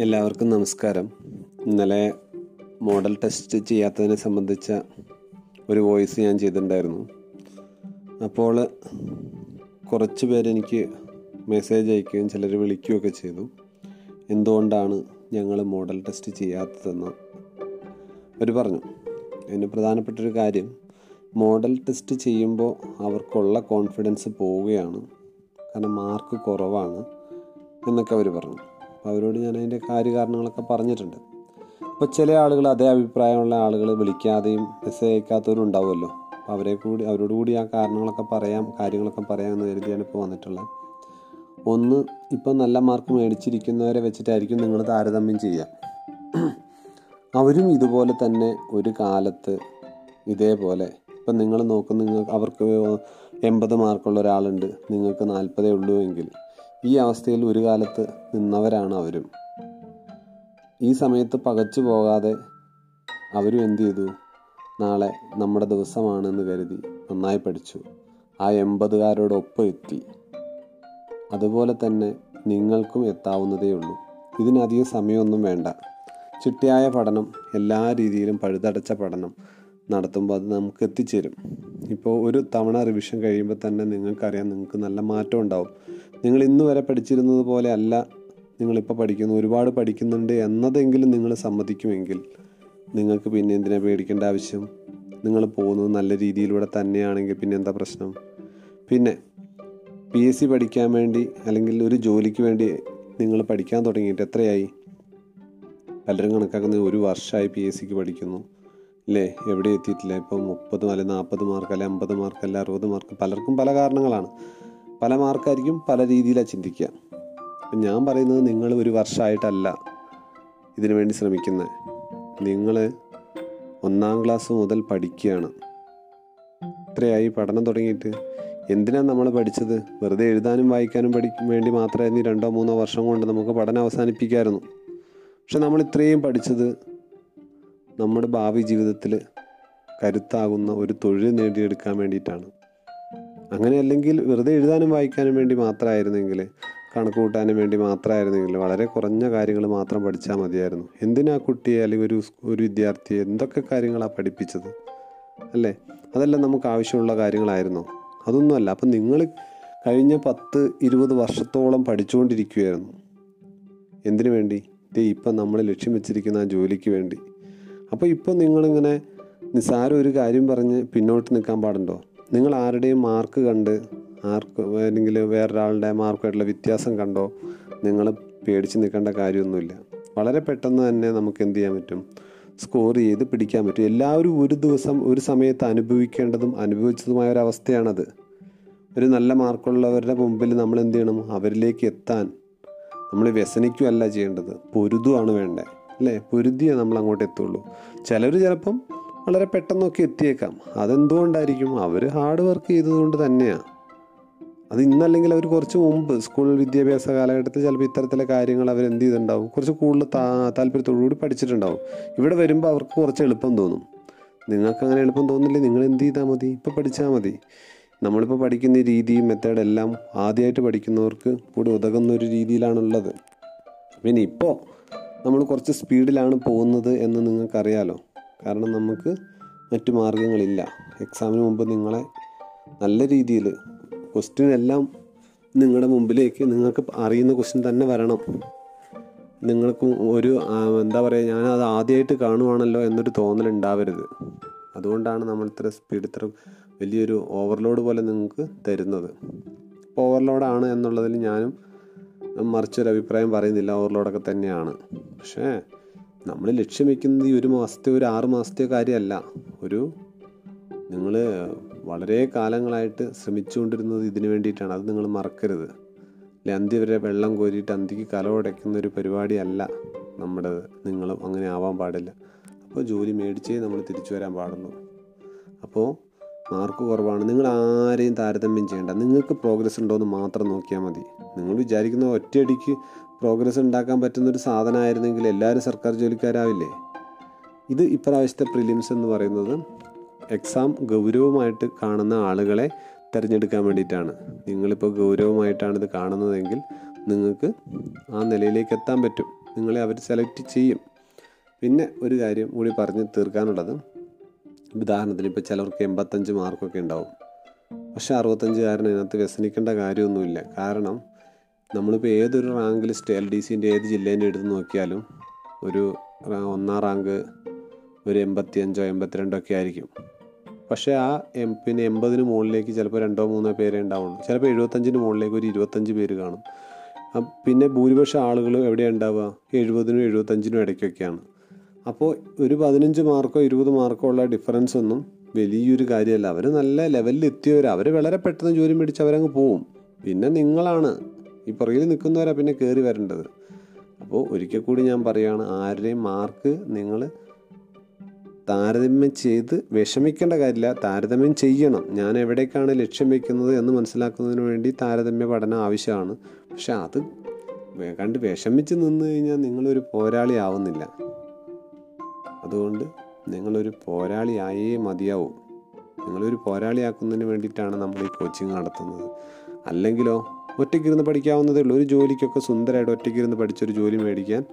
എല്ലാവർക്കും നമസ്കാരം. ഇന്നലെ മോഡൽ ടെസ്റ്റ് ചെയ്യാത്തതിനെ സംബന്ധിച്ച ഒരു വോയിസ് ഞാൻ ചെയ്തിട്ടുണ്ടായിരുന്നു. അപ്പോൾ കുറച്ച് പേരെനിക്ക് മെസ്സേജ് അയക്കുകയും ചിലർ വിളിക്കുകയൊക്കെ ചെയ്തു. എന്തുകൊണ്ടാണ് ഞങ്ങൾ മോഡൽ ടെസ്റ്റ് ചെയ്യാത്തതെന്ന് അവർ പറഞ്ഞു. അതിന് പ്രധാനപ്പെട്ടൊരു കാര്യം മോഡൽ ടെസ്റ്റ് ചെയ്യുമ്പോൾ അവർക്കുള്ള കോൺഫിഡൻസ് പോവുകയാണ്. കാരണം മാർക്ക് കുറവാണ് എന്നൊക്കെ അവർ പറഞ്ഞു. അപ്പോൾ അവരോട് ഞാൻ അതിന്റെ കാര്യകാരണങ്ങളൊക്കെ പറഞ്ഞിട്ടുണ്ട്. അപ്പോൾ ചില ആളുകൾ അതേ അഭിപ്രായമുള്ള ആളുകൾ വിളിക്കാതെയും മെസ്സേജ് അയക്കാത്തവരും ഉണ്ടാവുമല്ലോ അപ്പോൾ അവരെ കൂടി അവരോട് കൂടി ആ കാരണങ്ങളൊക്കെ പറയാം കാര്യങ്ങളൊക്കെ പറയാം എന്ന് കരുതിയാണ് ഇപ്പോൾ വന്നിട്ടുള്ളത്. ഒന്ന് ഇപ്പം നല്ല മാർക്ക് മേടിച്ചിരിക്കുന്നവരെ വെച്ചിട്ടായിരിക്കും നിങ്ങൾ താരതമ്യം ചെയ്യുക. അവരും ഇതുപോലെ തന്നെ ഒരു കാലത്ത് ഇതേപോലെ ഇപ്പം നിങ്ങൾ നോക്കുന്ന നിങ്ങൾ അവർക്ക് എൺപത് മാർക്കുള്ള ഒരാളുണ്ട് നിങ്ങൾക്ക് നാൽപ്പതേ ഉള്ളൂ എങ്കിൽ ഈ അവസ്ഥയിൽ ഒരു കാലത്ത് നിന്നവരാണ് അവരും. ഈ സമയത്ത് പകച്ചു പോകാതെ അവരും എന്തു ചെയ്തു? നാളെ നമ്മുടെ ദിവസമാണെന്ന് കരുതി നന്നായി പഠിച്ചു. ആ എൺപതുകാരോടൊപ്പം എത്തി. അതുപോലെ തന്നെ നിങ്ങൾക്കും എത്താവുന്നതേ ഉള്ളൂ. ഇതിനധികം സമയമൊന്നും വേണ്ട. ചിട്ടയായ പഠനം എല്ലാ രീതിയിലും പഴുതടച്ച പഠനം നടത്തുമ്പോൾ അത് നമുക്ക് എത്തിച്ചേരും. ഇപ്പോൾ ഒരു തവണ റിവിഷൻ കഴിയുമ്പോൾ തന്നെ നിങ്ങൾക്കറിയാം നിങ്ങൾക്ക് നല്ല മാറ്റം ഉണ്ടാവും. നിങ്ങൾ ഇന്ന് വരെ പഠിച്ചിരുന്നത് പോലെ അല്ല. നിങ്ങളിപ്പോൾ പഠിക്കുന്നു. ഒരുപാട് പഠിക്കുന്നുണ്ട് എന്നതെങ്കിലും നിങ്ങൾ സമ്മതിക്കുമെങ്കിൽ നിങ്ങൾക്ക് പിന്നെ എന്തിനാ പേടിക്കേണ്ട ആവശ്യം? നിങ്ങൾ പോകുന്നത് നല്ല രീതിയിലൂടെ തന്നെയാണെങ്കിൽ പിന്നെ എന്താ പ്രശ്നം? പിന്നെ പി എസ് സി പഠിക്കാൻ വേണ്ടി അല്ലെങ്കിൽ ഒരു ജോലിക്ക് വേണ്ടി നിങ്ങൾ പഠിക്കാൻ തുടങ്ങിയിട്ട് എത്രയായി? പലരും കണക്കാക്കുന്നത് ഒരു വർഷമായി പി എസ് സിക്ക് പഠിക്കുന്നു. അല്ലേ എവിടെ എത്തിയിട്ടില്ല. ഇപ്പം മുപ്പത് അല്ലെ നാൽപ്പത് മാർക്ക് അല്ലെ അമ്പത് മാർക്ക് അല്ലെ അറുപത് മാർക്ക്? പലർക്കും പല കാരണങ്ങളാണ്. പല മാർക്കായിരിക്കും പല രീതിയിലാണ് ചിന്തിക്കുക. അപ്പം ഞാൻ പറയുന്നത് നിങ്ങൾ ഒരു വർഷമായിട്ടല്ല ഇതിനു വേണ്ടി ശ്രമിക്കുന്നത് നിങ്ങൾ ഒന്നാം ക്ലാസ് മുതൽ പഠിക്കുകയാണ്. ഇത്രയായി പഠനം തുടങ്ങിയിട്ട് എന്തിനാണ് നമ്മൾ പഠിച്ചത്? വെറുതെ എഴുതാനും വായിക്കാനും പഠി വേണ്ടി മാത്രമായിരുന്നു രണ്ടോ മൂന്നോ വർഷം കൊണ്ട് നമുക്ക് പഠനം അവസാനിപ്പിക്കായിരുന്നു. പക്ഷെ നമ്മൾ ഇത്രയും പഠിച്ചത് നമ്മുടെ ഭാവി ജീവിതത്തിൽ കരുത്താകുന്ന ഒരു തൊഴിൽ നേടിയെടുക്കാൻ വേണ്ടിയിട്ടാണ്. അങ്ങനെ അല്ലെങ്കിൽ വെറുതെ എഴുതാനും വായിക്കാനും വേണ്ടി മാത്രമായിരുന്നെങ്കിൽ കണക്ക് കൂട്ടാനും വേണ്ടി മാത്രമായിരുന്നെങ്കിൽ വളരെ കുറഞ്ഞ കാര്യങ്ങൾ മാത്രം പഠിച്ചാൽ മതിയായിരുന്നു. എന്തിനാ കുട്ടിയെ അല്ലെങ്കിൽ ഒരു ഒരു വിദ്യാർത്ഥിയെ എന്തൊക്കെ കാര്യങ്ങളാണ് പഠിപ്പിച്ചത്? അല്ലേ? അതെല്ലാം നമുക്ക് ആവശ്യമുള്ള കാര്യങ്ങളായിരുന്നോ? അതൊന്നുമല്ല. അപ്പം നിങ്ങൾ കഴിഞ്ഞ പത്ത് ഇരുപത് വർഷത്തോളം പഠിച്ചുകൊണ്ടിരിക്കുകയായിരുന്നു. എന്തിനു വേണ്ടി? ദേ ഇപ്പം നമ്മൾ ലക്ഷ്യം വെച്ചിരിക്കുന്ന ആ ജോലിക്ക് വേണ്ടി. അപ്പോൾ ഇപ്പം നിങ്ങളിങ്ങനെ നിസ്സാരം ഒരു കാര്യം പറഞ്ഞ് പിന്നോട്ട് നിൽക്കാൻ പാടുണ്ടോ? നിങ്ങൾ ആരുടെയും മാർക്ക് കണ്ട് ആർക്ക് അല്ലെങ്കിൽ വേറൊരാളുടെ മാർക്കുമായിട്ടുള്ള വ്യത്യാസം കണ്ടോ? നിങ്ങൾ പേടിച്ച് നിൽക്കേണ്ട കാര്യമൊന്നുമില്ല. വളരെ പെട്ടെന്ന് തന്നെ നമുക്ക് എന്ത് ചെയ്യാൻ പറ്റും? സ്കോർ ചെയ്ത് പിടിക്കാൻ പറ്റും. എല്ലാവരും ഒരു ദിവസം ഒരു സമയത്ത് അനുഭവിക്കേണ്ടതും അനുഭവിച്ചതുമായ ഒരു അവസ്ഥയാണത്. ഒരു നല്ല മാർക്കുള്ളവരുടെ മുമ്പിൽ നമ്മൾ എന്ത് ചെയ്യണം? അവരിലേക്ക് എത്താൻ നമ്മൾ വ്യസനിക്കുകയല്ല ചെയ്യേണ്ടത്. പൊരുതുവാണ് വേണ്ടത്. അല്ലേ? പൊരുതിയേ നമ്മൾ അങ്ങോട്ട് എത്തുള്ളൂ. ചിലർ ചിലപ്പം വളരെ പെട്ടെന്നൊക്കെ എത്തിയേക്കാം. അതെന്തുകൊണ്ടായിരിക്കും? അവർ ഹാർഡ് വർക്ക് ചെയ്തതുകൊണ്ട് തന്നെയാണ് അത് ഇന്നല്ലെങ്കിൽ അവർ കുറച്ച് മുമ്പ് സ്കൂൾ വിദ്യാഭ്യാസ കാലഘട്ടത്തിൽ ചിലപ്പോൾ ഇത്തരത്തിലെ കാര്യങ്ങൾ അവർ എന്ത് ചെയ്തിട്ടുണ്ടാവും? കുറച്ച് കൂടുതൽ താ താല്പര്യത്തോടുകൂടി പഠിച്ചിട്ടുണ്ടാവും. ഇവിടെ വരുമ്പോൾ അവർക്ക് കുറച്ച് എളുപ്പം തോന്നും. നിങ്ങൾക്ക് അങ്ങനെ എളുപ്പം തോന്നില്ലേ? നിങ്ങൾ എന്ത് ചെയ്താൽ മതി? ഇപ്പോൾ പഠിച്ചാൽ മതി. നമ്മളിപ്പോൾ പഠിക്കുന്ന രീതി മെത്തേഡ് എല്ലാം ആദ്യമായിട്ട് പഠിക്കുന്നവർക്ക് കൂടി ഉതകുന്ന ഒരു രീതിയിലാണുള്ളത്. പിന്നെ ഇപ്പോൾ നമ്മൾ കുറച്ച് സ്പീഡിലാണ് പോകുന്നത് എന്ന് നിങ്ങൾക്കറിയാലോ. കാരണം നമുക്ക് മറ്റു മാർഗങ്ങളില്ല എക്സാമിന് മുമ്പ് നിങ്ങളെ നല്ല രീതിയിൽ ക്വസ്റ്റ്യൻ എല്ലാം നിങ്ങളുടെ മുമ്പിലേക്ക് നിങ്ങൾക്ക് അറിയുന്ന ക്വസ്റ്റ്യൻ തന്നെ വരണം. നിങ്ങൾക്ക് ഒരു എന്താ പറയുക ഞാൻ അത് ആദ്യമായിട്ട് കാണുവാണല്ലോ എന്നൊരു തോന്നൽ ഉണ്ടാവരുത്. അതുകൊണ്ടാണ് നമ്മൾ ഇത്ര സ്പീഡ് ഇത്ര വലിയൊരു ഓവർലോഡ് പോലെ നിങ്ങൾക്ക് തരുന്നത്. ഇപ്പോൾ ഓവർലോഡാണ് എന്നുള്ളതിൽ ഞാനും മറിച്ചൊരു അഭിപ്രായം പറയുന്നില്ല. ഓവർലോഡൊക്കെ തന്നെയാണ്. പക്ഷേ നമ്മൾ ലക്ഷ്യം വയ്ക്കുന്നത് ഈ ഒരു മാസത്തെ ഒരു ആറ് മാസത്തെ കാര്യമല്ല. ഒരു നിങ്ങൾ വളരെ കാലങ്ങളായിട്ട് ശ്രമിച്ചുകൊണ്ടിരുന്നത് ഇതിനു വേണ്ടിയിട്ടാണ്. അത് നിങ്ങൾ മറക്കരുത്. അല്ലെ അന്തി വരെ വെള്ളം കോരിയിട്ട് അന്തിക്ക് കലവടയ്ക്കുന്ന ഒരു പരിപാടിയല്ല നമ്മുടെ നിങ്ങളും അങ്ങനെ ആവാൻ പാടില്ല. അപ്പോൾ ജോലി മേടിച്ചേ നമ്മൾ തിരിച്ചു വരാൻ പാടുള്ളൂ. അപ്പോൾ മാർക്ക് കുറവാണ്. നിങ്ങൾ ആരെയും താരതമ്യം ചെയ്യേണ്ട. നിങ്ങൾക്ക് പ്രോഗ്രസ് ഉണ്ടോ എന്ന് മാത്രം നോക്കിയാൽ മതി. നിങ്ങൾ വിചാരിക്കുന്ന ഒറ്റയടിക്ക് പ്രോഗ്രസ് ഉണ്ടാക്കാൻ പറ്റുന്നൊരു സാധനമായിരുന്നെങ്കിൽ എല്ലാവരും സർക്കാർ ജോലിക്കാരാവില്ലേ? ഇത് ഇപ്രാവശ്യത്തെ പ്രിലിംസ് എന്ന് പറയുന്നത് എക്സാം ഗൗരവമായിട്ട് കാണുന്ന ആളുകളെ തിരഞ്ഞെടുക്കാൻ വേണ്ടിയിട്ടാണ്. നിങ്ങളിപ്പോൾ ഗൗരവമായിട്ടാണ് ഇത് കാണുന്നതെങ്കിൽ നിങ്ങൾക്ക് ആ നിലയിലേക്ക് എത്താൻ പറ്റും. നിങ്ങളെ അവർ സെലക്ട് ചെയ്യും. പിന്നെ ഒരു കാര്യം കൂടി പറഞ്ഞ് തീർക്കാനുള്ളത്. ഉദാഹരണത്തിന് ഇപ്പോൾ ചിലർക്ക് എൺപത്തഞ്ച് മാർക്കൊക്കെ ഉണ്ടാവും. പക്ഷേ അറുപത്തഞ്ചുകാരൻ അതിനകത്ത് വ്യസനിക്കേണ്ട കാര്യമൊന്നുമില്ല. കാരണം നമ്മളിപ്പോൾ ഏതൊരു റാങ്ക് ലിസ്റ്റ് എൽ ഡി സിന്റെ ഏത് ജില്ലേന്റെ എടുത്ത് നോക്കിയാലും ഒരു ഒന്നാം റാങ്ക് ഒരു എൺപത്തിയഞ്ചോ എൺപത്തിരണ്ടോ ഒക്കെ ആയിരിക്കും. പക്ഷേ ആ എം പിന്നെ എൺപതിന് മുകളിലേക്ക് ചിലപ്പോൾ രണ്ടോ മൂന്നോ പേരേ ഉണ്ടാവുള്ളൂ. ചിലപ്പോൾ എഴുപത്തഞ്ചിന് മുകളിലേക്ക് ഒരു ഇരുപത്തഞ്ച് പേര് കാണും. പിന്നെ ഭൂരിപക്ഷം ആളുകൾ എവിടെയാണ് ഉണ്ടാവുക? എഴുപതിനും എഴുപത്തഞ്ചിനും ഇടയ്ക്കൊക്കെയാണ്. അപ്പോൾ ഒരു പതിനഞ്ച് മാർക്കോ ഇരുപത് മാർക്കോ ഉള്ള ഡിഫറൻസ് ഒന്നും വലിയൊരു കാര്യമല്ല. അവർ നല്ല ലെവലിൽ എത്തിയവർ അവർ വളരെ പെട്ടെന്ന് ജോലി മേടിച്ച് അവരങ്ങ് പോവും. പിന്നെ നിങ്ങളാണ്. ഈ പുറകിൽ നിൽക്കുന്നവരാണ് പിന്നെ കയറി വരേണ്ടത്. അപ്പോൾ ഒരിക്കൽ കൂടി ഞാൻ പറയുകയാണ് ആരുടെയും മാർക്ക് നിങ്ങൾ താരതമ്യം ചെയ്ത് വിഷമിക്കേണ്ട കാര്യമില്ല താരതമ്യം ചെയ്യണം. ഞാൻ എവിടേക്കാണ് ലക്ഷ്യം വെക്കുന്നത് എന്ന് മനസ്സിലാക്കുന്നതിന് വേണ്ടി താരതമ്യ പഠനം ആവശ്യമാണ്. പക്ഷെ അത് കണ്ട് വിഷമിച്ച് നിന്ന് കഴിഞ്ഞാൽ നിങ്ങളൊരു പോരാളി ആവുന്നില്ല. അതുകൊണ്ട് നിങ്ങളൊരു പോരാളിയായേ മതിയാവും. നിങ്ങളൊരു പോരാളിയാക്കുന്നതിന് വേണ്ടിയിട്ടാണ് നമ്മൾ ഈ കോച്ചിങ് നടത്തുന്നത്. അല്ലെങ്കിലോ ഒറ്റയ്ക്കിരുന്ന് പഠിക്കാവുന്നതേ ഉള്ളൂ. ഒരു ജോലിക്കൊക്കെ സുന്ദരമായിട്ട് ഒറ്റയ്ക്കിരുന്ന് പഠിച്ചൊരു ജോലി മേടിക്കാൻ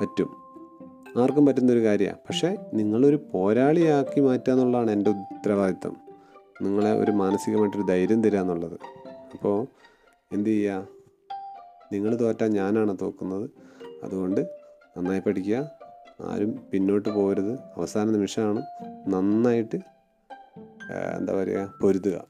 പറ്റും. ആർക്കും പറ്റുന്നൊരു കാര്യമാണ് പക്ഷേ നിങ്ങളൊരു പോരാളിയാക്കി മാറ്റുക എന്നുള്ളതാണ് എന്റെ ഉത്തരവാദിത്തം നിങ്ങളെ ഒരു മാനസികമായിട്ടൊരു ധൈര്യം തരിക എന്നുള്ളത്. അപ്പോൾ എന്ത് ചെയ്യുക നിങ്ങൾ തോറ്റാൽ ഞാനാണ് തോക്കുന്നത്. അതുകൊണ്ട് നന്നായി പഠിക്കുക. ആരും പിന്നോട്ട് പോകരുത്. അവസാന നിമിഷമാണ് നന്നായിട്ട് എന്താ പറയുക പൊരുതുക.